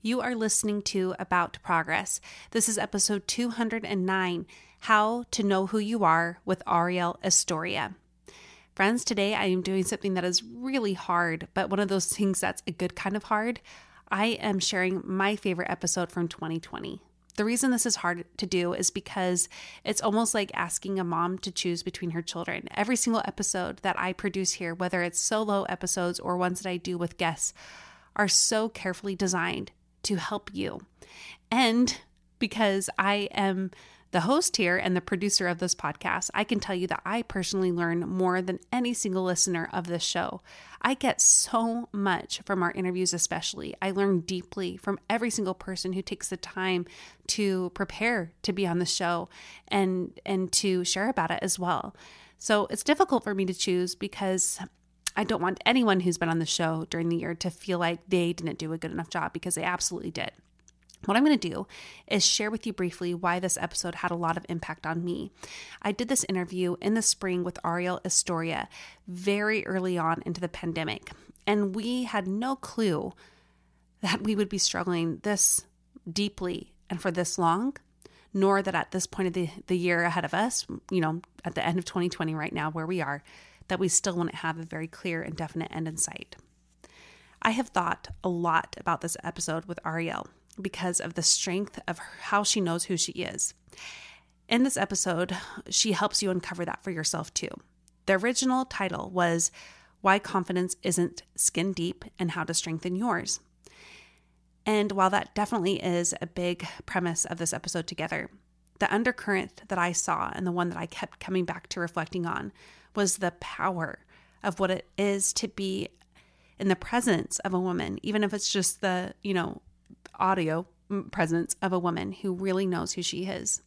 You are listening to About Progress. This is episode 209 How to Know Who You Are with Arielle Estoria. Friends, today I am doing something that is really hard, but one of those things that's a good kind of hard. I am sharing my favorite episode from 2020. The reason this is hard to do is because it's almost like asking a mom to choose between her children. Every single episode that I produce here, whether it's solo episodes or ones that I do with guests, are so carefully designed to help you. And because I am the host here and the producer of this podcast, I can tell you that I personally learn more than any single listener of this show. I get so much from our interviews, especially. I learn deeply from every single person who takes the time to prepare to be on the show and and to share about it as well. So it's difficult for me to choose because I don't want anyone who's been on the show during the year to feel like they didn't do a good enough job because they absolutely did. What I'm going to do is share with you briefly why this episode had a lot of impact on me. I did this interview in the spring with Arielle Estoria very early on into the pandemic, and we had no clue that we would be struggling this deeply and for this long, nor that at this point of the, the year ahead of us, you know, at the end of 2020 right now, where we are, that we still wouldn't have a very clear and definite end in sight. I have thought a lot about this episode with Arielle because of the strength of how she knows who she is. In this episode, she helps you uncover that for yourself too. The original title was Why Confidence Isn't Skin Deep and How to Strengthen Yours. And while that definitely is a big premise of this episode together, the undercurrent that I saw and the one that I kept coming back to reflecting on was the power of what it is to be in the presence of a woman, even if it's just the, you know, audio presence of a woman who really knows who she is.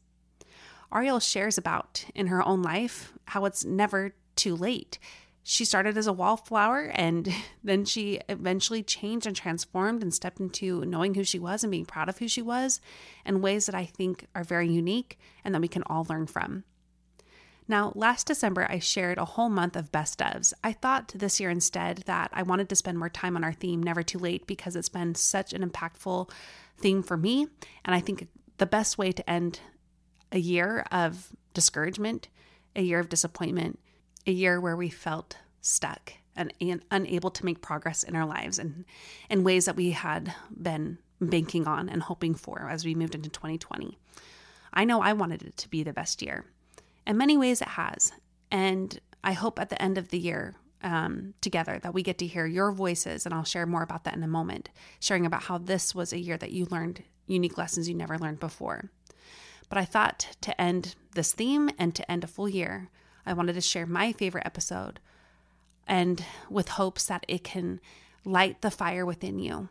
Arielle shares about in her own life how it's never too late. She started as a wallflower and then she eventually changed and transformed and stepped into knowing who she was and being proud of who she was in ways that I think are very unique and that we can all learn from. Now, last December, I shared a whole month of best ofs. I thought this year instead that I wanted to spend more time on our theme, Never Too Late, because it's been such an impactful theme for me. And I think the best way to end a year of discouragement, a year of disappointment, a year where we felt stuck and, and unable to make progress in our lives and in ways that we had been banking on and hoping for as we moved into 2020. I know I wanted it to be the best year. In many ways, it has. And I hope at the end of the year, um, together that we get to hear your voices, and I'll share more about that in a moment, sharing about how this was a year that you learned unique lessons you never learned before. But I thought to end this theme and to end a full year, I wanted to share my favorite episode and with hopes that it can light the fire within you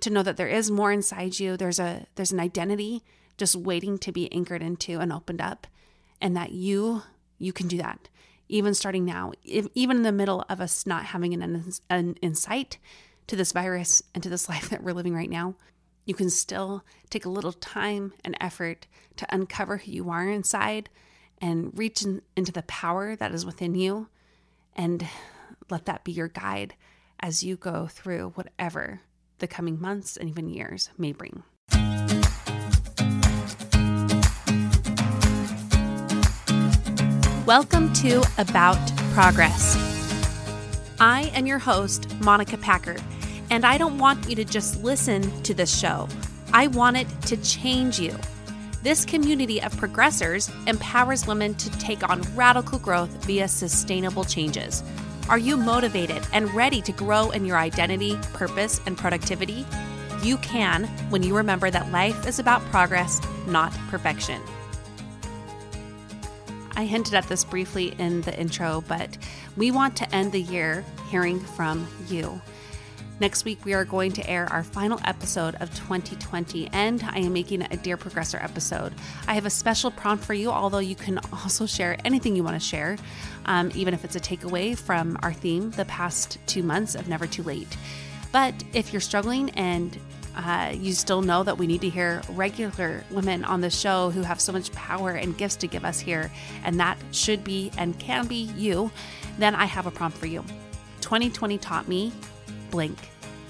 to know that there is more inside you there's a there's an identity just waiting to be anchored into and opened up and that you you can do that even starting now if, even in the middle of us not having an, an insight to this virus and to this life that we're living right now you can still take a little time and effort to uncover who you are inside and reach in, into the power that is within you and let that be your guide as you go through whatever the coming months and even years may bring. Welcome to About Progress. I am your host, Monica Packer, and I don't want you to just listen to this show. I want it to change you. This community of progressors empowers women to take on radical growth via sustainable changes. Are you motivated and ready to grow in your identity, purpose, and productivity? You can when you remember that life is about progress, not perfection. I hinted at this briefly in the intro, but we want to end the year hearing from you. Next week, we are going to air our final episode of 2020, and I am making a Dear Progressor episode. I have a special prompt for you, although you can also share anything you want to share, um, even if it's a takeaway from our theme the past two months of Never Too Late. But if you're struggling and uh, you still know that we need to hear regular women on the show who have so much power and gifts to give us here, and that should be and can be you, then I have a prompt for you. 2020 taught me blank.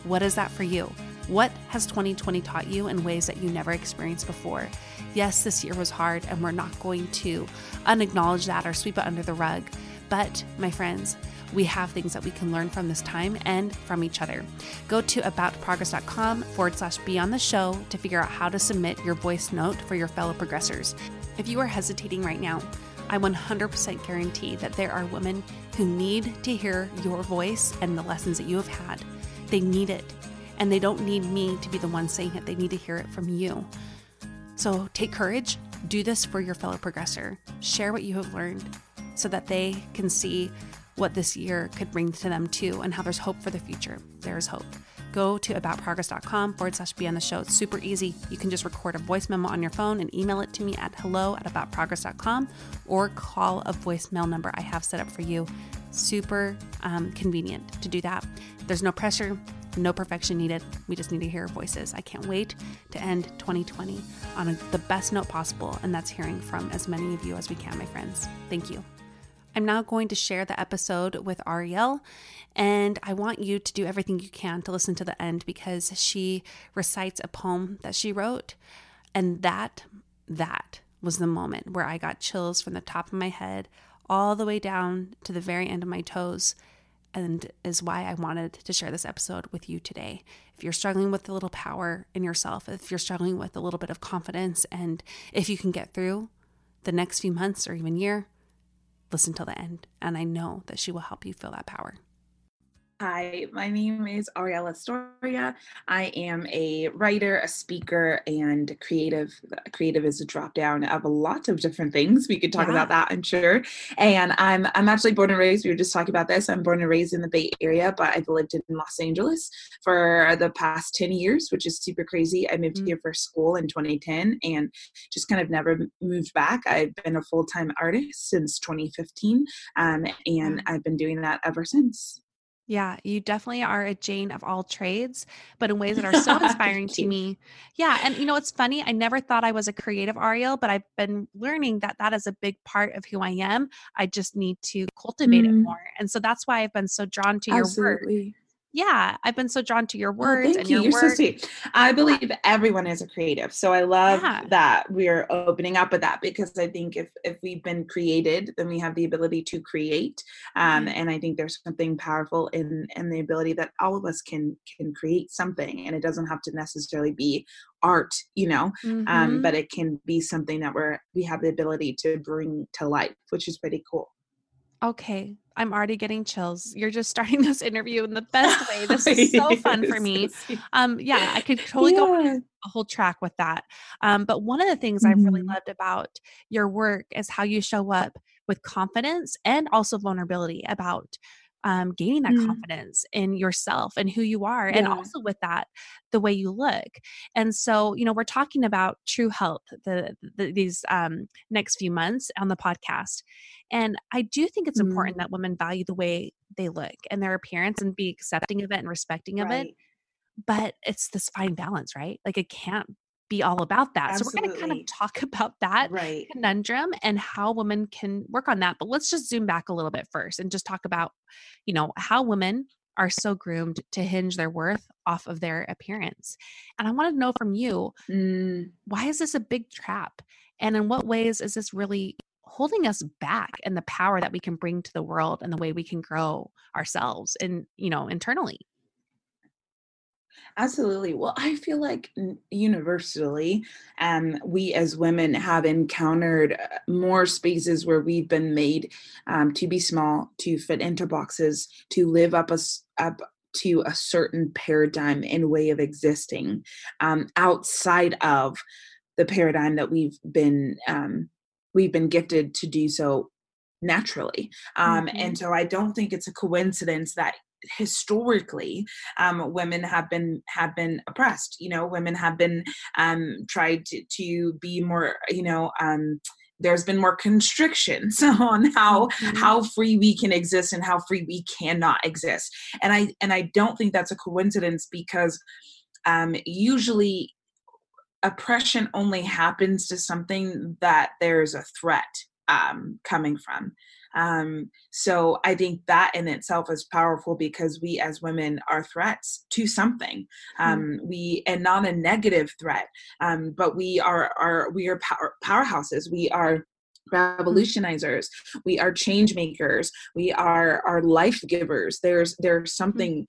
What is that for you? What has 2020 taught you in ways that you never experienced before? Yes, this year was hard, and we're not going to unacknowledge that or sweep it under the rug. But, my friends, we have things that we can learn from this time and from each other. Go to aboutprogress.com forward slash be on the show to figure out how to submit your voice note for your fellow progressors. If you are hesitating right now, I 100% guarantee that there are women who need to hear your voice and the lessons that you have had. They need it, and they don't need me to be the one saying it. They need to hear it from you. So take courage, do this for your fellow progressor, share what you have learned so that they can see what this year could bring to them too and how there's hope for the future. There is hope go to aboutprogress.com forward slash be on the show. It's super easy. You can just record a voice memo on your phone and email it to me at hello at aboutprogress.com or call a voicemail number I have set up for you. Super um, convenient to do that. There's no pressure, no perfection needed. We just need to hear voices. I can't wait to end 2020 on a, the best note possible, and that's hearing from as many of you as we can, my friends. Thank you. I'm now going to share the episode with Arielle, and I want you to do everything you can to listen to the end because she recites a poem that she wrote. And that, that was the moment where I got chills from the top of my head all the way down to the very end of my toes, and is why I wanted to share this episode with you today. If you're struggling with a little power in yourself, if you're struggling with a little bit of confidence, and if you can get through the next few months or even year, listen till the end, and I know that she will help you feel that power. Hi, my name is Arielle Estoria. I am a writer, a speaker, and creative. Creative is a drop down of a lot of different things. We could talk yeah. about that, I'm sure. And I'm I'm actually born and raised. We were just talking about this. I'm born and raised in the Bay Area, but I've lived in Los Angeles for the past 10 years, which is super crazy. I moved mm-hmm. here for school in 2010 and just kind of never moved back. I've been a full time artist since 2015, um, and I've been doing that ever since. Yeah, you definitely are a Jane of all trades, but in ways that are so inspiring to me. Yeah, and you know it's funny. I never thought I was a creative Arielle, but I've been learning that that is a big part of who I am. I just need to cultivate mm. it more, and so that's why I've been so drawn to Absolutely. your work yeah, I've been so drawn to your oh, words. Oh, thank you. You're work. so sweet. I believe everyone is a creative. So I love yeah. that we're opening up with that because I think if if we've been created, then we have the ability to create. Um, mm-hmm. and I think there's something powerful in in the ability that all of us can can create something. And it doesn't have to necessarily be art, you know, um, mm-hmm. um, but it can be something that we're we have the ability to bring to life, which is pretty cool. Okay, I'm already getting chills. You're just starting this interview in the best way. This is so fun for me. Um, yeah, I could totally yeah. go on a whole track with that. Um, but one of the things mm-hmm. I've really loved about your work is how you show up with confidence and also vulnerability about um, gaining that mm. confidence in yourself and who you are, yeah. and also with that, the way you look. And so, you know, we're talking about true health the, the these um, next few months on the podcast, and I do think it's mm. important that women value the way they look and their appearance and be accepting of it and respecting of right. it. But it's this fine balance, right? Like it can't be all about that. Absolutely. So we're going to kind of talk about that right. conundrum and how women can work on that. But let's just zoom back a little bit first and just talk about, you know, how women are so groomed to hinge their worth off of their appearance. And I want to know from you, mm. why is this a big trap? And in what ways is this really holding us back and the power that we can bring to the world and the way we can grow ourselves and, you know, internally? Absolutely. Well, I feel like universally, um, we as women have encountered uh, more spaces where we've been made um, to be small, to fit into boxes, to live up a, up to a certain paradigm and way of existing um, outside of the paradigm that we've been um, we've been gifted to do so naturally um, mm-hmm. and so i don't think it's a coincidence that historically um, women have been have been oppressed you know women have been um, tried to, to be more you know um, there's been more constrictions on how mm-hmm. how free we can exist and how free we cannot exist and i and i don't think that's a coincidence because um usually oppression only happens to something that there's a threat um coming from um, so I think that in itself is powerful because we as women are threats to something. Hmm. Um, mm-hmm. We and not a negative threat, um, but we are are we are power, powerhouses. We are hmm. revolutionizers we are change makers we are are life givers there's there's hmm. something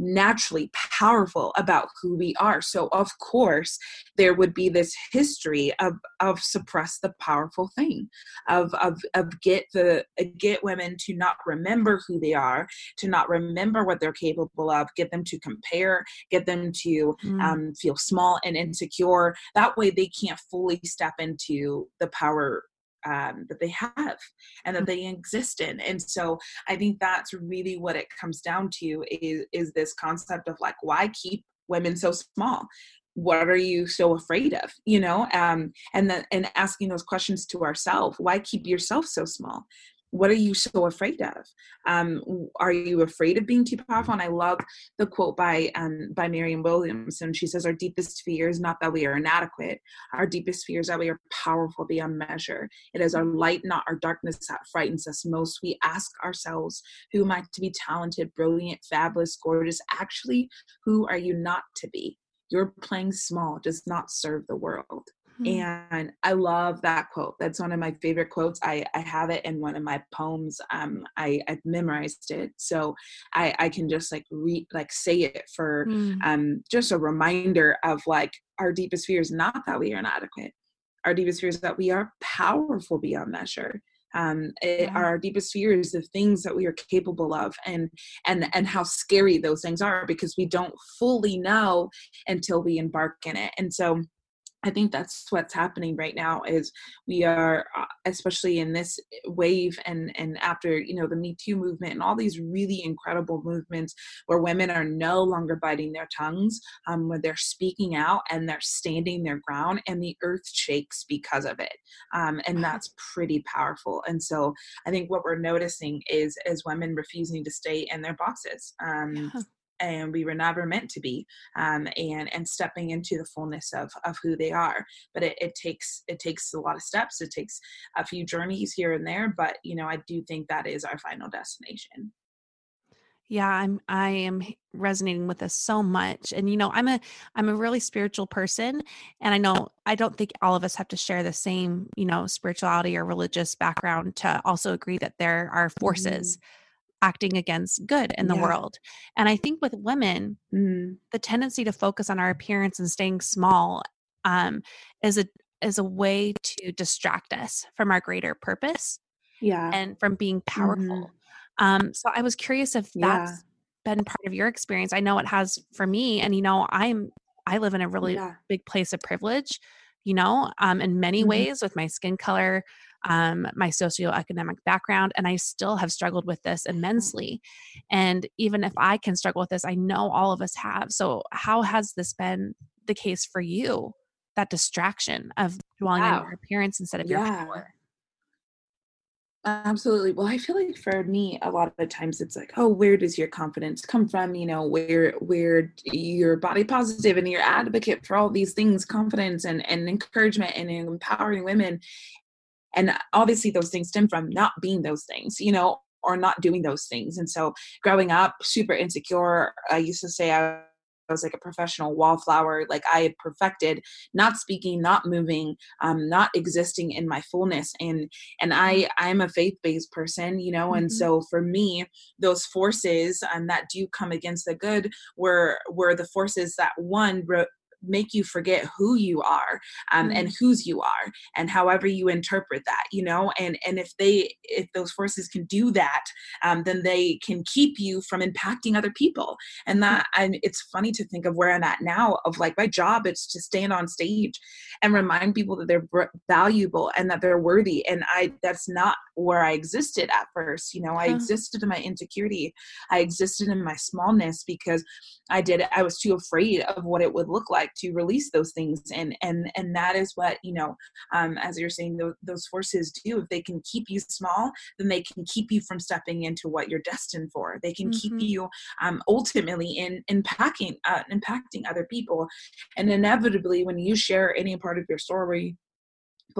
naturally powerful about who we are. So of course there would be this history of of suppress the powerful thing, of of of get the get women to not remember who they are, to not remember what they're capable of, get them to compare, get them to mm. um, feel small and insecure. That way they can't fully step into the power um, that they have and that mm. they exist in and so i think that's really what it comes down to is is this concept of like why keep women so small what are you so afraid of you know um and then and asking those questions to ourselves why keep yourself so small what are you so afraid of? Um, are you afraid of being too powerful? And i love the quote by um, by marianne williamson. She says our deepest fear is not that we are inadequate our deepest fear is that we are powerful beyond measure. It is our light not our darkness that frightens us most. We ask ourselves who am i to be talented brilliant fabulous gorgeous? Actually who are you not to be? Your playing small does not serve the world. And I love that quote. That's one of my favorite quotes. I, I have it in one of my poems. Um, I, I've memorized it. So I, I can just like read, like say it for mm. um, just a reminder of like our deepest fear is not that we are inadequate. Our deepest fear is that we are powerful beyond measure um, it, yeah. our deepest fears the things that we are capable of and and and how scary those things are because we don't fully know until we embark in it and so I think that's what's happening right now is we are uh, especially in this wave and and after you know the Me Too movement and all these really incredible movements where women are no longer biting their tongues um, when they're speaking out and they're standing their ground and the earth shakes because of it um, and that's pretty powerful. And so I think what we're noticing is as women refusing to stay in their boxes um, yeah and we were never meant to be um, and and stepping into the fullness of of who they are. But it, it takes it takes a lot of steps. It takes a few journeys here and there but you know i do think that is our final destination. Yeah i'm i am resonating with this so much and you know i'm a i'm a really spiritual person and i know i don't think all of us have to share the same you know spirituality or religious background to also agree that there are forces mm-hmm acting against good in the yeah. world. And I think with women, mm. the tendency to focus on our appearance and staying small um, is a is a way to distract us from our greater purpose. Yeah. And from being powerful. Mm-hmm. Um, so I was curious if that's yeah. been part of your experience. I know it has for me. And you know, I'm I live in a really yeah. big place of privilege, you know, um, in many mm-hmm. ways with my skin color, um, my socioeconomic background, and I still have struggled with this immensely. And even if I can struggle with this, I know all of us have. So, how has this been the case for you? That distraction of dwelling wow. on your appearance instead of yeah. your power. Absolutely. Well, I feel like for me, a lot of the times it's like, oh, where does your confidence come from? You know, where where you're body positive and you're advocate for all these things, confidence and and encouragement and empowering women. And obviously, those things stem from not being those things, you know, or not doing those things. And so, growing up super insecure, I used to say I was like a professional wallflower like i had perfected not speaking not moving um not existing in my fullness and and i i'm a faith-based person you know and mm-hmm. so for me those forces and um, that do come against the good were were the forces that one make you forget who you are um, mm-hmm. and whose you are and however you interpret that you know and and if they if those forces can do that um, then they can keep you from impacting other people and mm. that and it's funny to think of where i'm at now of like my job it's to stand on stage and remind people that they're valuable and that they're worthy and i that's not where i existed at first you know i existed in my insecurity i existed in my smallness because i did i was too afraid of what it would look like to release those things and and and that is what you know um, as you're saying those, those forces do. If they can keep you small then they can keep you from stepping into what you're destined for. They can mm-hmm. keep you um, ultimately in impacting uh, impacting other people. And inevitably when you share any part of your story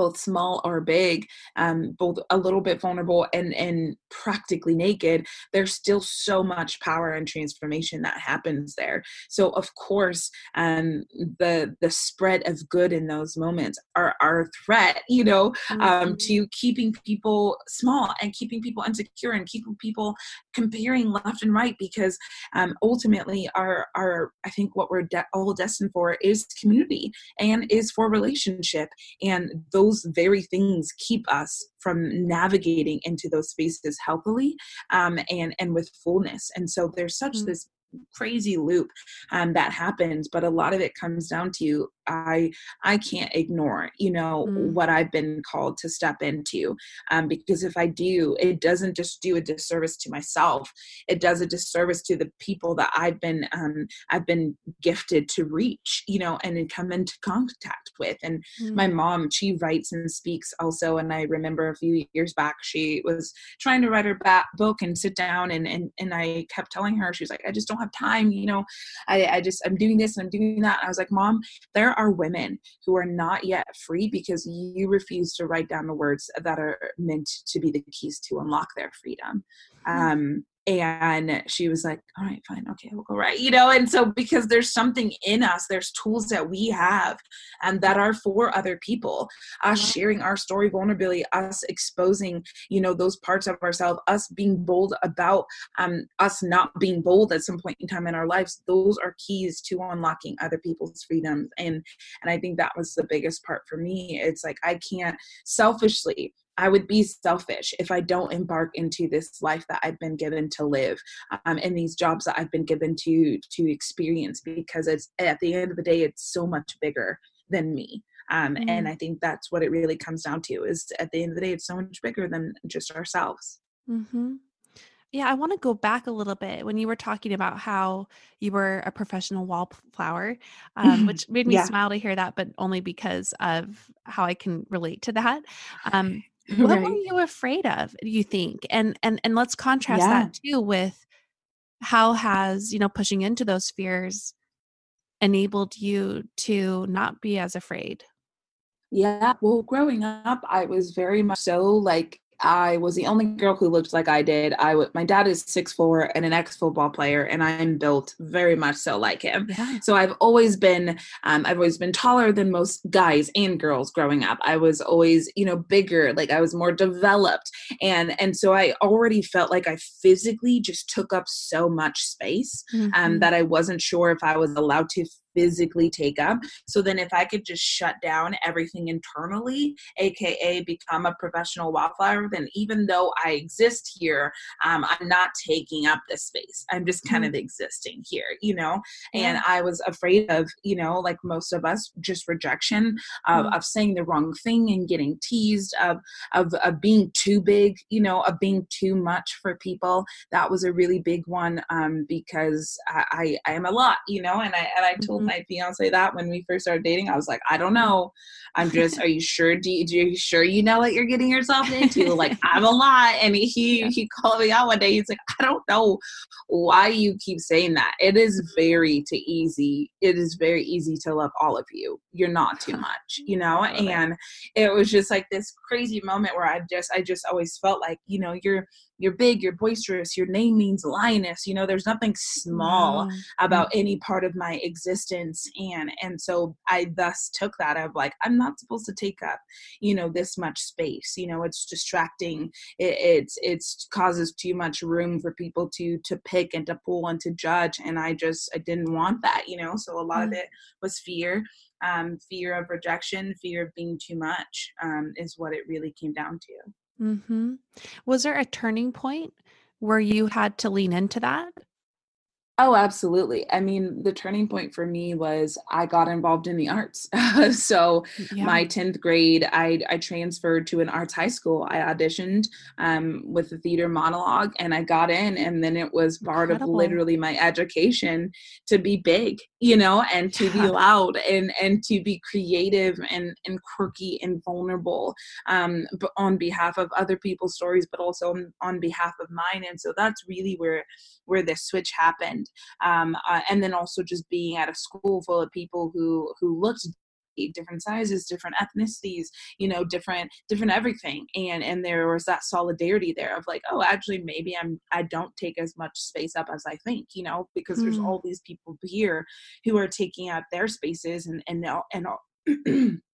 both small or big um, both a little bit vulnerable and and practically naked there's still so much power and transformation that happens there so of course um, the the spread of good in those moments are our threat you know um, mm-hmm. to keeping people small and keeping people insecure and keeping people comparing left and right because um, ultimately our our i think what we're de- all destined for is community and is for relationship and those those very things keep us from navigating into those spaces healthily um, and and with fullness and so there's such mm-hmm. this crazy loop um, that happens but a lot of it comes down to i i can't ignore you know mm. what i've been called to step into um, because if i do it doesn't just do a disservice to myself it does a disservice to the people that i've been um, i've been gifted to reach you know and come into contact with and mm. my mom she writes and speaks also and i remember a few years back she was trying to write her back book and sit down and and, and i kept telling her she was like i just don't have time you know i i just i'm doing this and i'm doing that and i was like mom there are women who are not yet free because you refuse to write down the words that are meant to be the keys to unlock their freedom hmm. um and she was like all right fine okay we'll go right you know and so because there's something in us there's tools that we have and that are for other people us sharing our story vulnerability us exposing you know those parts of ourselves us being bold about um us not being bold at some point in time in our lives those are keys to unlocking other people's freedoms and and i think that was the biggest part for me. It's like i can't selfishly I would be selfish if I don't embark into this life that I've been given to live, um, and these jobs that I've been given to to experience. Because it's at the end of the day, it's so much bigger than me. Um, mm. And I think that's what it really comes down to. Is at the end of the day, it's so much bigger than just ourselves. Mm-hmm. Yeah, I want to go back a little bit when you were talking about how you were a professional wallflower, um, which made me yeah. smile to hear that, but only because of how I can relate to that. Um, what right. were you afraid of do you think and and and let's contrast yeah. that too with how has you know pushing into those fears enabled you to not be as afraid yeah well growing up i was very much so like I was the only girl who looked like I did. I w- my dad is six four and an ex football player, and I'm built very much so like him. Yeah. So I've always been um, I've always been taller than most guys and girls growing up. I was always you know bigger, like I was more developed, and and so I already felt like I physically just took up so much space um, mm-hmm. um, that I wasn't sure if I was allowed to physically take up. So then, if I could just shut down everything internally, aka become a professional wildflower, then even though I exist here, um, I'm not taking up this space. I'm just kind mm-hmm. of existing here, you know? Yeah. And I was afraid of, you know, like most of us, just rejection of, mm-hmm. of saying the wrong thing and getting teased, of, of, of being too big, you know, of being too much for people. That was a really big one um, because I, I, I am a lot, you know, and I, and I told told mm-hmm. my fiance that when we first started dating. I was like, I don't know. I'm just, are you sure? Do you, are you sure you know what you're getting yourself into? Like, I'm a lot. And he, he called me out one day. He's like, I don't know why you keep saying that. It is very to easy. It is very easy to love all of you. You're not too much, you know? And it was just like this crazy moment where I just, I just always felt like, you know, you're, you're big, you're boisterous, your name means lioness. You know, there's nothing small wow. about mm-hmm. any part of my existence. And and so I thus took that of like, I'm not supposed to take up, you know, this much space. You know, it's distracting. It, it's it's causes too much room for people to to pick and to pull and to judge. And I just I didn't want that, you know. So a lot mm-hmm. of it was fear. Um, fear of rejection, fear of being too much um, is what it really came down to. Mm-hmm. Was there a turning point where you had to lean into that? Oh, absolutely. I mean, the turning point for me was I got involved in the arts. so, yeah. my 10th grade, I, I transferred to an arts high school. I auditioned um, with the theater monologue and I got in. And then it was part Incredible. of literally my education to be big, you know, and to yeah. be loud and, and to be creative and, and quirky and vulnerable um, on behalf of other people's stories, but also on, on behalf of mine. And so that's really where, where the switch happened um, uh, and then also just being at a school full of people who who looked different sizes different ethnicities you know different different everything and and there was that solidarity there of like oh actually maybe i'm i don't take as much space up as i think you know because mm. there's all these people here who are taking up their spaces and and and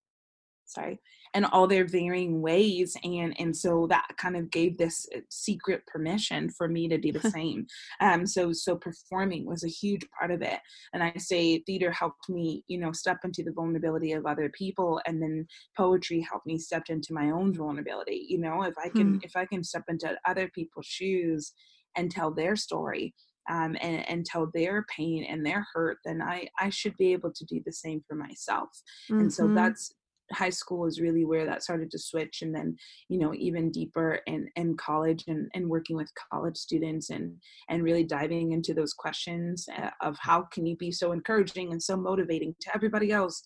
sorry and all their varying ways and and so that kind of gave this uh, secret permission for me to do the same um so so performing was a huge part of it and i say theater helped me you know step into the vulnerability of other people and then poetry helped me step into my own vulnerability you know if i can hmm. if i can step into other people's shoes and tell their story um, and, and tell their pain and their hurt, then I, I should be able to do the same for myself. Mm-hmm. And so mm-hmm. that's high school is really where that started to switch and then you know even deeper in in college and and working with college students and and really diving into those questions uh, of how can you be so encouraging and so motivating to everybody else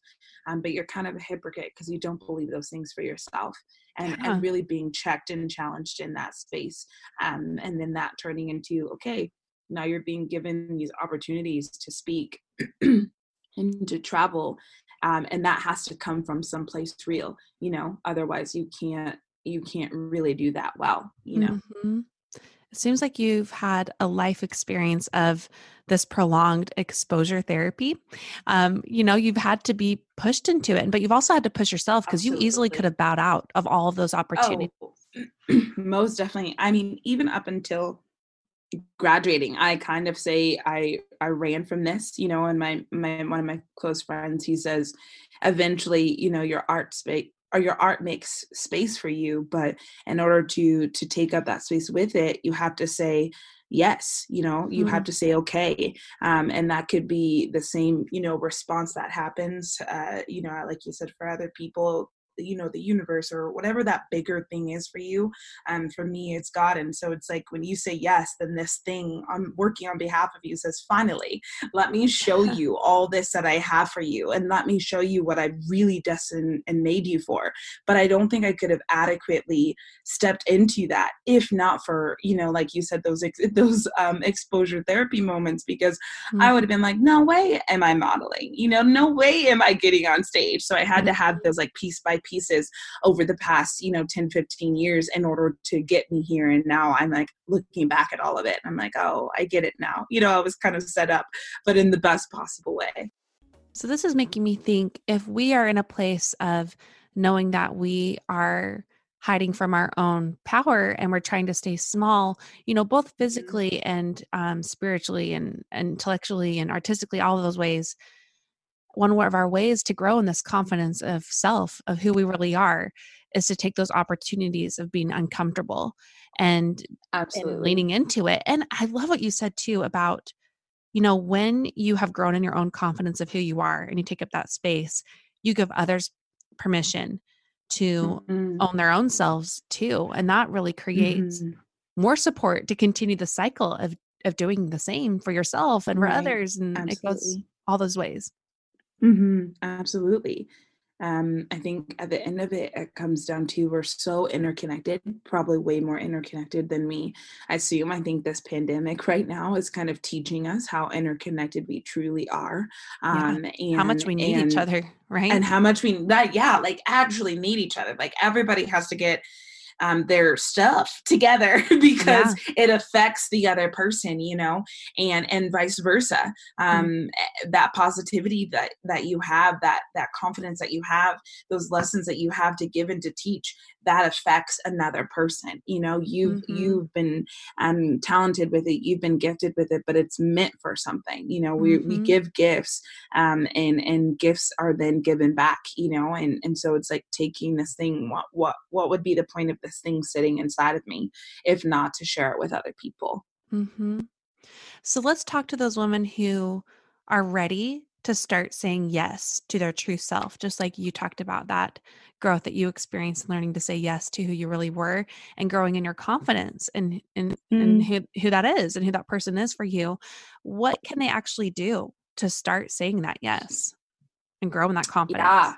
um, but you're kind of a hypocrite because you don't believe those things for yourself and, yeah. and really being checked and challenged in that space um, and then that turning into okay now you're being given these opportunities to speak and to travel um, and that has to come from someplace real you know otherwise you can't you can't really do that well you know? Mm-hmm. it seems like you've had a life experience of this prolonged exposure therapy. Um, you know you've had to be pushed into it but you've also had to push yourself because you easily could have bowed out of all of those opportunities oh, most definitely. I mean even up until graduating i kind of say i i ran from this you know and my my one of my close friends he says eventually you know your art space or your art makes space for you but in order to to take up that space with it you have to say yes you know you mm-hmm. have to say okay um, and that could be the same you know response that happens uh, you know like you said for other people you know the universe or whatever that bigger thing is for you um for me it's god and so it's like when you say yes then this thing i'm working on behalf of you says finally let me show you all this that i have for you and let me show you what i really destined and made you for but i don't think i could have adequately stepped into that if not for you know like you said those ex- those um, exposure therapy moments because mm-hmm. i would have been like no way am i modeling you know no way am i getting on stage so i had mm-hmm. to have those like piece by pieces over the past you know 10 15 years in order to get me here. And now i'm like looking back at all of it. I'm like oh i get it now. You know i was kind of set up but in the best possible way. So this is making me think if we are in a place of knowing that we are hiding from our own power and we're trying to stay small you know both mm-hmm. physically and um, spiritually and, and intellectually and artistically all of those ways one of our ways to grow in this confidence of self of who we really are is to take those opportunities of being uncomfortable and, and leaning into it and i love what you said too about you know when you have grown in your own confidence of who you are and you take up that space you give others permission to mm-hmm. own their own selves too and that really creates mm-hmm. more support to continue the cycle of of doing the same for yourself and for right. others and Absolutely. it goes all those ways Mm-hmm, absolutely. Um, I think at the end of it, it comes down to we're so interconnected, probably way more interconnected than we assume. I think this pandemic right now is kind of teaching us how interconnected we truly are. Um, yeah. and how much we need and, each other, right? And how much we that yeah, like actually need each other. Like everybody has to get um, their stuff together because yeah. it affects the other person you know and and vice versa mm. um, mm-hmm. that positivity that that you have that that confidence that you have those lessons that you have to give and to teach that affects another person you know you've mm-hmm. you've been um talented with it you've been gifted with it but it's meant for something you know we, mm-hmm. we give gifts um and and gifts are then given back you know and and so it's like taking this thing what what what would be the point of this thing sitting inside of me if not to share it with other people mm-hmm. so let's talk to those women who are ready to start saying yes to their true self, just like you talked about that growth that you experienced learning to say yes to who you really were and growing in your confidence and and, mm. and who, who that is and who that person is for you. What can they actually do to start saying that yes and grow in that confidence? Yeah.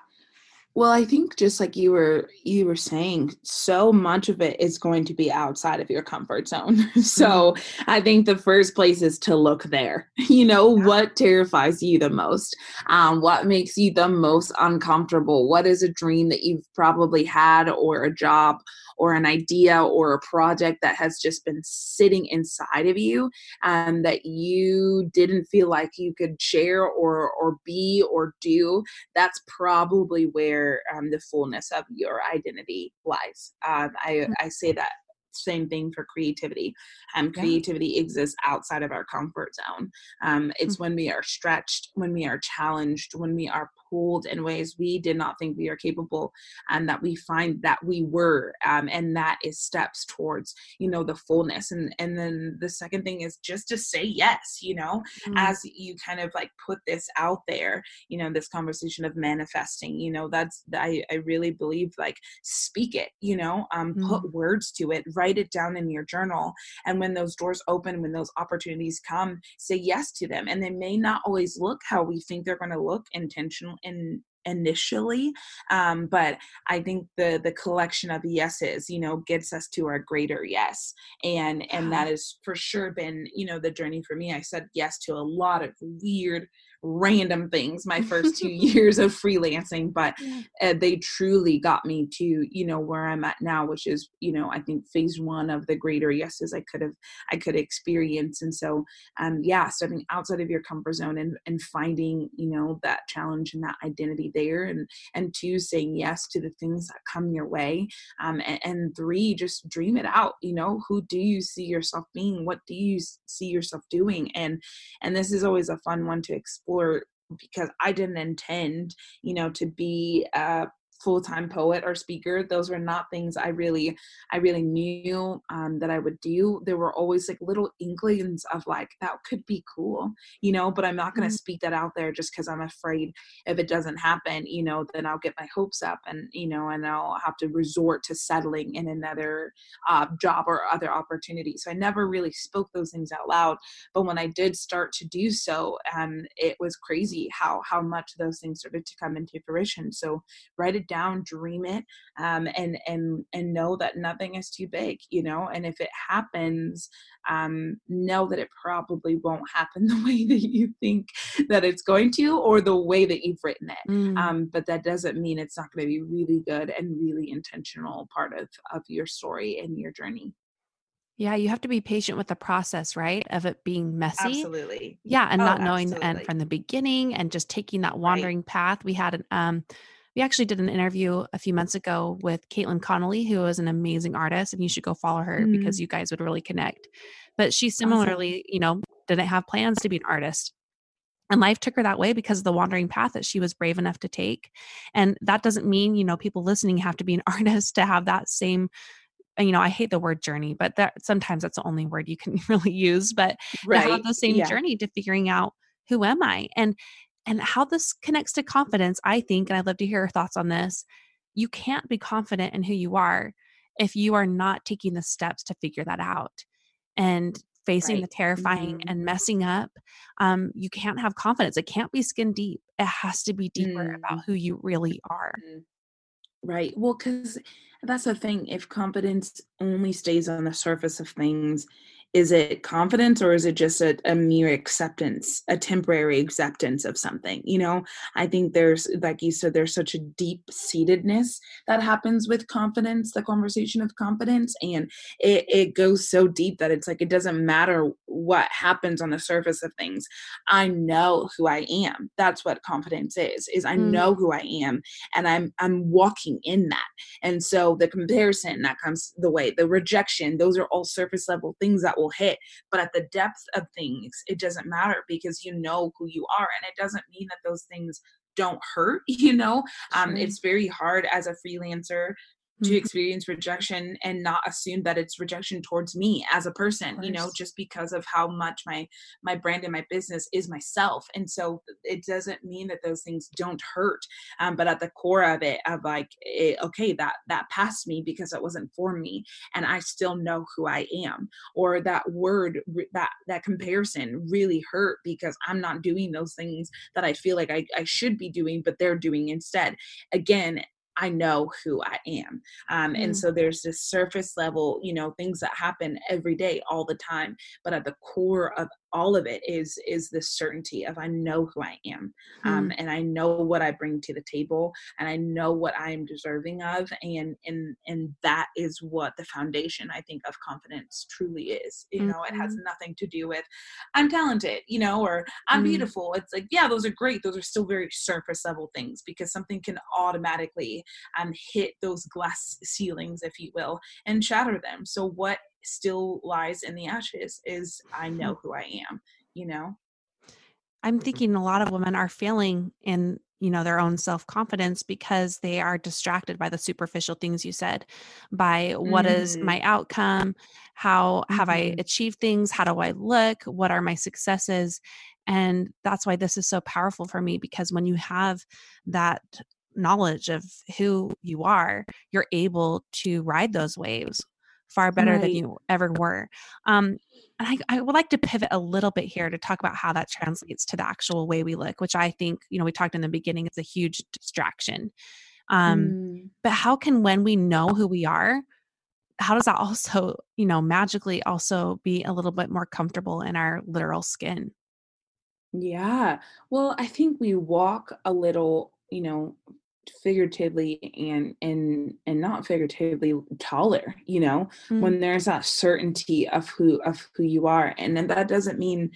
Well, I think just like you were you were saying, so much of it is going to be outside of your comfort zone. so mm-hmm. I think the first place is to look there. You know, yeah. what terrifies you the most? Um, what makes you the most uncomfortable? What is a dream that you've probably had or a job or an idea or a project that has just been sitting inside of you um, that you didn't feel like you could share or or be or do? That's probably where um, the fullness of your identity lies. Um, I, mm. I say that same thing for creativity. Um, creativity yeah. exists outside of our comfort zone. Um, it's mm-hmm. when we are stretched, when we are challenged, when we are pulled in ways we did not think we are capable and that we find that we were um, and that is steps towards you know the fullness and and then the second thing is just to say yes you know mm-hmm. as you kind of like put this out there you know this conversation of manifesting you know that's i, I really believe like speak it you know um, mm-hmm. put words to it write it down in your journal. And when those doors open when those opportunities come say yes to them. And they may not always look how we think they're going to look intentional in initially um, but i think the the collection of yeses you know gets us to our greater yes. And and that has for sure been you know the journey for me. I said yes to a lot of weird random things my first two years of freelancing but uh, they truly got me to you know where i'm at now which is you know i think phase one of the greater yeses i could have i could experience. And so um yeah stepping outside of your comfort zone and and finding you know that challenge and that identity there and and two saying yes to the things that come your way um and, and three just dream it out you know who do you see yourself being? What do you see yourself doing? And and this is always a fun one to explore explore because I didn't intend, you know, to be a full-time poet or speaker those were not things i really i really knew um, that i would do. There were always like little inklings of like that could be cool you know but i'm not going to mm-hmm. speak that out there just because i'm afraid if it doesn't happen you know then i'll get my hopes up and you know and i'll have to resort to settling in another uh, job or other opportunity. So i never really spoke those things out loud but when i did start to do so um, it was crazy how how much those things started to come into fruition. So write it down, dream it, um, and and and know that nothing is too big, you know. And if it happens, um, know that it probably won't happen the way that you think that it's going to, or the way that you've written it. Mm. Um, but that doesn't mean it's not going to be really good and really intentional part of of your story and your journey. Yeah, you have to be patient with the process, right? Of it being messy. Absolutely. Yeah, and oh, not knowing absolutely. the end from the beginning and just taking that wandering right. path. We had an um we actually did an interview a few months ago with Caitlin Connolly, who is an amazing artist, and you should go follow her mm-hmm. because you guys would really connect. But she similarly, awesome. you know, didn't have plans to be an artist. And life took her that way because of the wandering path that she was brave enough to take. And that doesn't mean, you know, people listening have to be an artist to have that same you know, I hate the word journey, but that sometimes that's the only word you can really use, but right. to have the same yeah. journey to figuring out who am I? And and how this connects to confidence, I think, and I'd love to hear your thoughts on this. You can't be confident in who you are if you are not taking the steps to figure that out. And facing Right. the terrifying Mhm. and messing up, um, you can't have confidence. It can't be skin deep. It has to be deeper Mm. about who you really are. Mm. Right. Well, because that's the thing. If confidence only stays on the surface of things, is it confidence or is it just a, a mere acceptance, a temporary acceptance of something? You know, I think there's, like you said, there's such a deep seatedness that happens with confidence, the conversation of confidence. And it, it goes so deep that it's like, it doesn't matter what happens on the surface of things. I know who I am. That's what confidence is, is I Mm. know who I am and I'm, I'm walking in that. And so the comparison that comes the way, the rejection, those are all surface level things that will hit. But at the depth of things, it doesn't matter because you know who you are. And it doesn't mean that those things don't hurt, you know? Um, it's very hard as a freelancer to Mhm. experience rejection and not assume that it's rejection towards me as a person you know just because of how much my my brand and my business is myself. And so it doesn't mean that those things don't hurt um, but at the core of it of like it, okay that that passed me because it wasn't for me and i still know who i am. Or that word that that comparison really hurt because i'm not doing those things that i feel like i, I should be doing but they're doing instead. Again I know who I am. Um, Mm. and so there's this surface level, you know, things that happen every day, all the time. But at the core of all of it is is the certainty of I know who I am, um, Mm. and I know what I bring to the table, and I know what I am deserving of, and and and that is what the foundation I think of confidence truly is. You know, it has Mhm. nothing to do with I'm talented, you know, or I'm Mm. beautiful. It's like yeah, those are great. Those are still very surface level things because something can automatically um, hit those glass ceilings, if you will, and shatter them. So what still lies in the ashes is I know who I am, you know? I'm thinking a lot of women are failing in you know their own self-confidence because they are distracted by the superficial things you said by what is Mhm. my outcome how have i Mhm. achieved things how do i look what are my successes and that's why this is so powerful for me because when you have that knowledge of who you are you're able to ride those waves far better than you ever were um, and I, I would like to pivot a little bit here to talk about how that translates to the actual way we look, which I think, you know, we talked in the beginning, it's a huge distraction. Um, Mm. But how can, when we know who we are, how does that also, you know, magically also be a little bit more comfortable in our literal skin? Yeah. Well, I think we walk a little, you know, figuratively and and and not figuratively taller, you know, Mm, when there's that certainty of who of who you are. And then that doesn't mean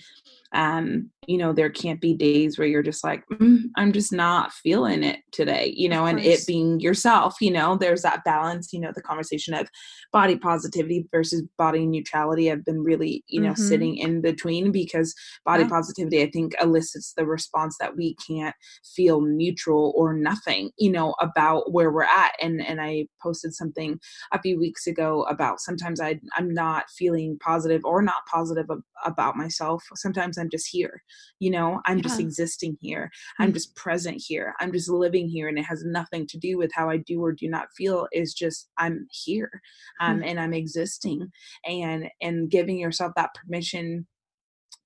um you know there can't be days where you're just like "Mm, i'm just not feeling it today you know and it being yourself you know there's that balance you know the conversation of body positivity versus body neutrality i've been really you know Mhm. sitting in between because body Yeah. positivity i think elicits the response that we can't feel neutral or nothing you know about where we're at and and i posted something a few weeks ago about sometimes I, i'm not feeling positive or not positive ab- about myself sometimes i'm just here you know? I'm just existing here. I'm Mm. just present here. I'm just living here and it has nothing to do with how i do or do not feel. It's just i'm here um, and i'm existing and and giving yourself that permission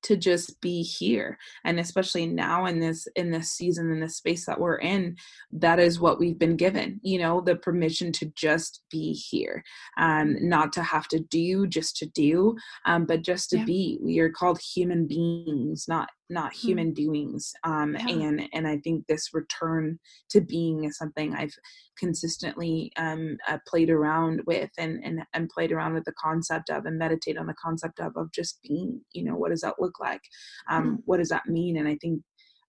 to just be here and especially now in this in this season in this space that we're in that is what we've been given you know the permission to just be here um not to have to do just to do um but just to Yeah. be we are called human beings not not Hmm. human doings um Yeah. and and i think this return to being is something i've consistently um uh, played around with and, and and played around with the concept of and meditate on the concept of of just being you know what does that look like um what does that mean and i think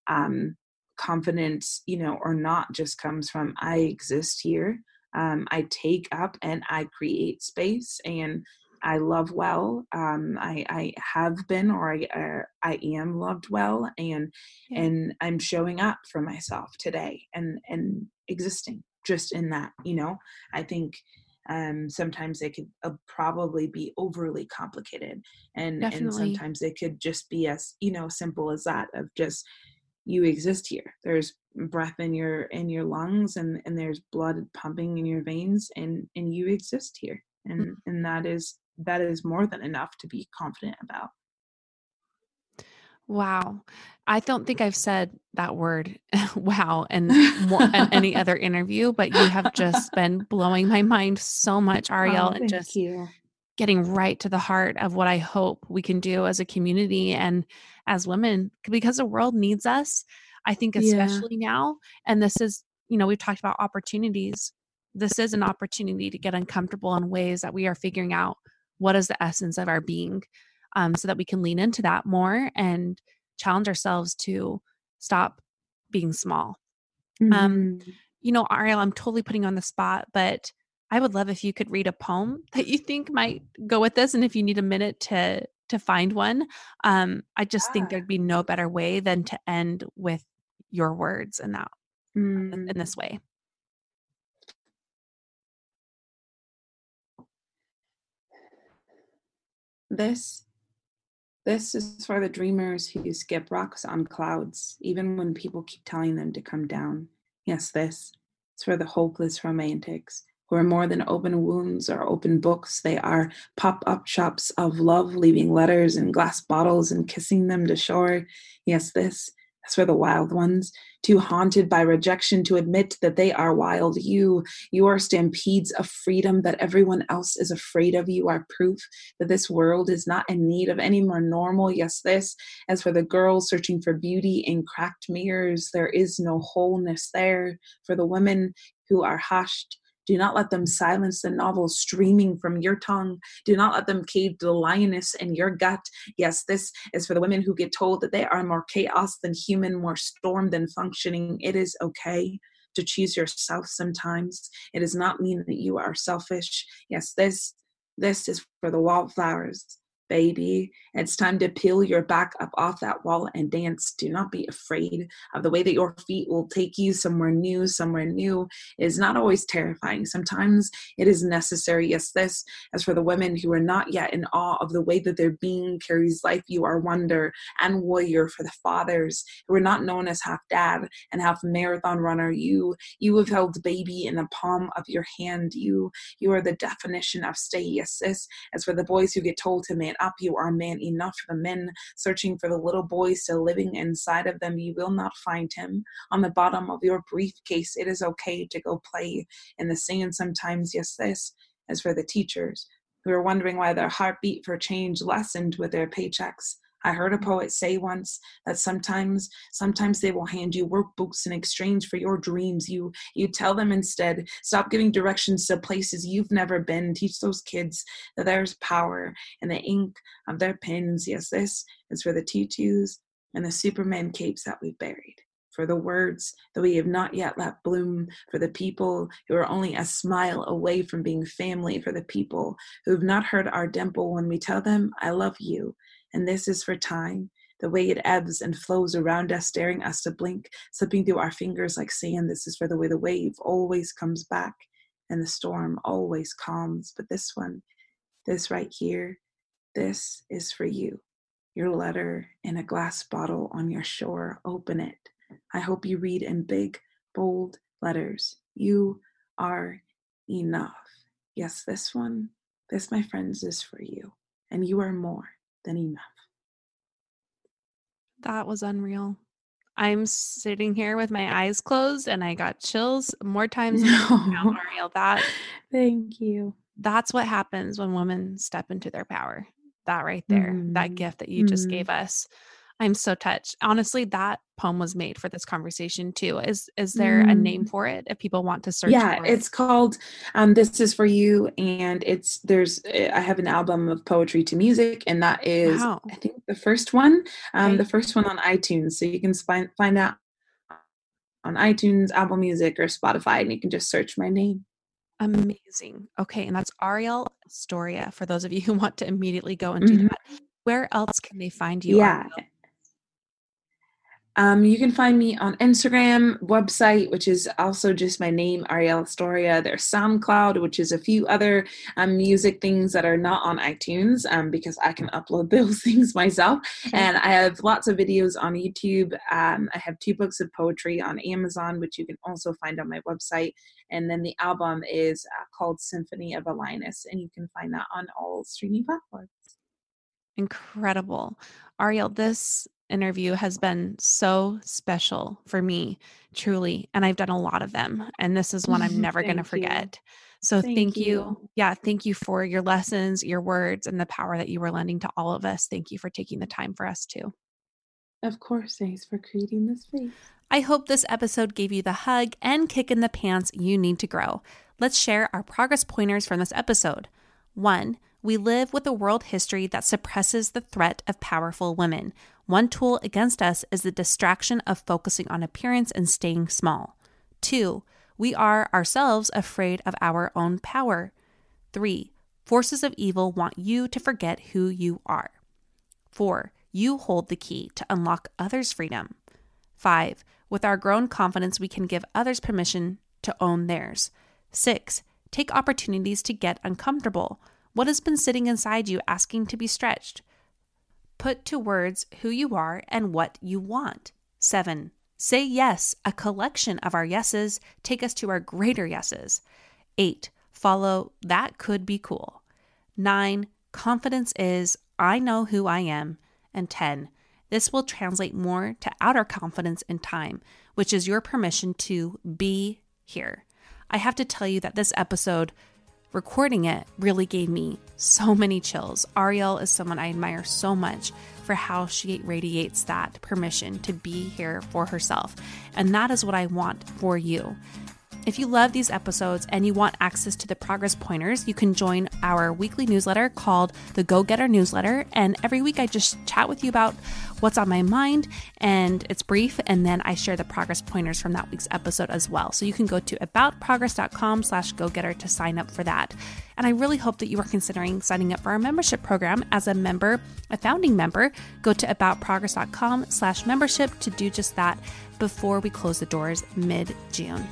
um confidence you know or not just comes from i exist here um i take up and i create space and I love well. Um, I, I have been, or I, uh, I am loved well, and Yeah. and I'm showing up for myself today, and and existing just in that. You know, I think um, sometimes it could uh, probably be overly complicated, and and sometimes it could just be as you know simple as that of just you exist here. There's breath in your in your lungs, and and there's blood pumping in your veins, and and you exist here, and and that is that is more than enough to be confident about Wow. I don't think I've said that word wow and in any other interview, but you have just been blowing my mind so much, Arielle, oh, and just you. getting right to the heart of what I hope we can do as a community and as women because the world needs us. I think Yeah. especially now and this is, you know, we've talked about opportunities. This is an opportunity to get uncomfortable in ways that we are figuring out what is the essence of our being um, so that we can lean into that more and challenge ourselves to stop being small. Um, Mhm. You know, Arielle, I'm totally putting you on the spot, but I would love if you could read a poem that you think might go with this, and if you need a minute to to find one, um, I just think there'd be no better way than to end with your words in that in Mm. this way. This this is for the dreamers who skip rocks on clouds, even when people keep telling them to come down. Yes, this is for the hopeless romantics who are more than open wounds or open books. They are pop up shops of love, leaving letters in glass bottles and kissing them to shore. Yes, this is for the wild ones, too haunted by rejection to admit that they are wild. You, you are stampedes of freedom that everyone else is afraid of. You are proof that this world is not in need of any more normal. Yes, this. As for the girls searching for beauty in cracked mirrors, there is no wholeness there. For the women who are hushed, do not let them silence the novel streaming from your tongue. Do not let them cave the lioness in your gut. Yes, this is for the women who get told that they are more chaos than human, more storm than functioning. It is okay to choose yourself sometimes. It does not mean that you are selfish. Yes, this this is for the wallflowers, baby. It's time to peel your back up off that wall and dance. Do not be afraid of the way that your feet will take you somewhere new, somewhere new. It is not always terrifying. Sometimes it is necessary. Yes, this as for the women who are not yet in awe of the way that their being carries life, you are wonder and warrior for the fathers who are not known as half dad and half marathon runner. You you have held baby in the palm of your hand. You you are the definition of stay. Yes, this as for the boys who get told to man up, you are man enough. The men searching for the little boy still living inside of them, you will not find him on the bottom of your briefcase. It is okay to go play in the sand sometimes. Yes, this as for the teachers who are wondering why their heartbeat for change lessened with their paychecks. I heard a poet say once that sometimes sometimes they will hand you workbooks in exchange for your dreams. You you tell them instead, stop giving directions to places you've never been. Teach those kids that there's power in the ink of their pens. Yes, this is for the tutus and the Superman capes that we've buried. For the words that we have not yet let bloom, for the people who are only a smile away from being family, for the people who have not heard our dimple when we tell them, I love you, and this is for time. The way it ebbs and flows around us, daring us to blink, slipping through our fingers like sand. This is for the way the wave always comes back and the storm always calms. But this one, this right here, this is for you. Your letter in a glass bottle on your shore. Open it. I hope you read in big, bold letters. You are enough. Yes, this one, this, my friends, is for you. And you are more than enough. That was unreal. I'm sitting here with my eyes closed and I got chills more times than I can Arielle. That Thank you. that's what happens when women step into their power. That right there, that Mhm. gift that you just Mhm. gave us. I'm so touched. Honestly, that poem was made for this conversation too. Is is there a name Mm. for it if people want to search Yeah, for it? it's called um, "This Is for You," and it's there's uh, I have an album of poetry to music, and that is Wow. I think the first one, um, Okay. the first one on iTunes. So you can find find out on iTunes, Apple Music, or Spotify, and you can just search my name. Amazing. Okay, and that's Arielle Estoria for those of you who want to immediately go and do Mhm. that. Where else can they find you? Yeah. Arielle? Um, you can find me on Instagram, website, which is also just my name, Arielle Estoria. There's SoundCloud, which is a few other um, music things that are not on iTunes um, because I can upload those things myself. And I have lots of videos on YouTube. Um, I have two books of poetry on Amazon, which you can also find on my website. And then the album is uh, called Symphony of a Lioness, and you can find that on all streaming platforms. Incredible. Arielle, this interview has been so special for me, truly. And I've done a lot of them. And this is one I'm never going to forget. So thank, thank you. you. Yeah. Thank you for your lessons, your words, and the power that you were lending to all of us. Thank you for taking the time for us too. Of course. Thanks for creating this space. I hope this episode gave you the hug and kick in the pants you need to grow. Let's share our progress pointers from this episode. One, we live with a world history that suppresses the threat of powerful women. One tool against us is the distraction of focusing on appearance and staying small. Two, we are ourselves afraid of our own power. Three, forces of evil want you to forget who you are. Four, you hold the key to unlock others' freedom. Five, with our grown confidence, we can give others permission to own theirs. Six, take opportunities to get uncomfortable. What has been sitting inside you asking to be stretched? Put to words who you are and what you want. 7. Say yes. A collection of our yeses take us to our greater yeses. 8. Follow that could be cool. 9. Confidence is I know who I am. And 10. This will translate more to outer confidence in time, which is your permission to be here. I have to tell you that this episode recording it really gave me so many chills. Arielle is someone I admire so much for how she radiates that permission to be here for herself. And that is what I want for you. If you love these episodes and you want access to the progress pointers, you can join our weekly newsletter called the Go Getter Newsletter. And every week I just chat with you about what's on my mind and it's brief. And then I share the progress pointers from that week's episode as well. So you can go to aboutprogress.com slash go getter to sign up for that. And I really hope that you are considering signing up for our membership program as a member, a founding member. Go to aboutprogress.com slash membership to do just that before we close the doors mid June.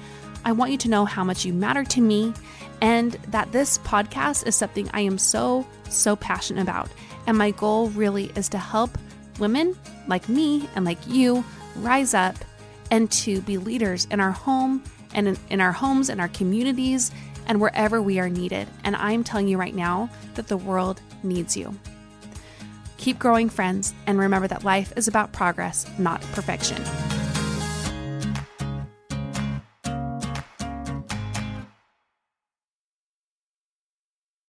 I want you to know how much you matter to me and that this podcast is something I am so, so passionate about. And my goal really is to help women like me and like you rise up and to be leaders in our home and in, in our homes and our communities and wherever we are needed. And I'm telling you right now that the world needs you. Keep growing, friends, and remember that life is about progress, not perfection.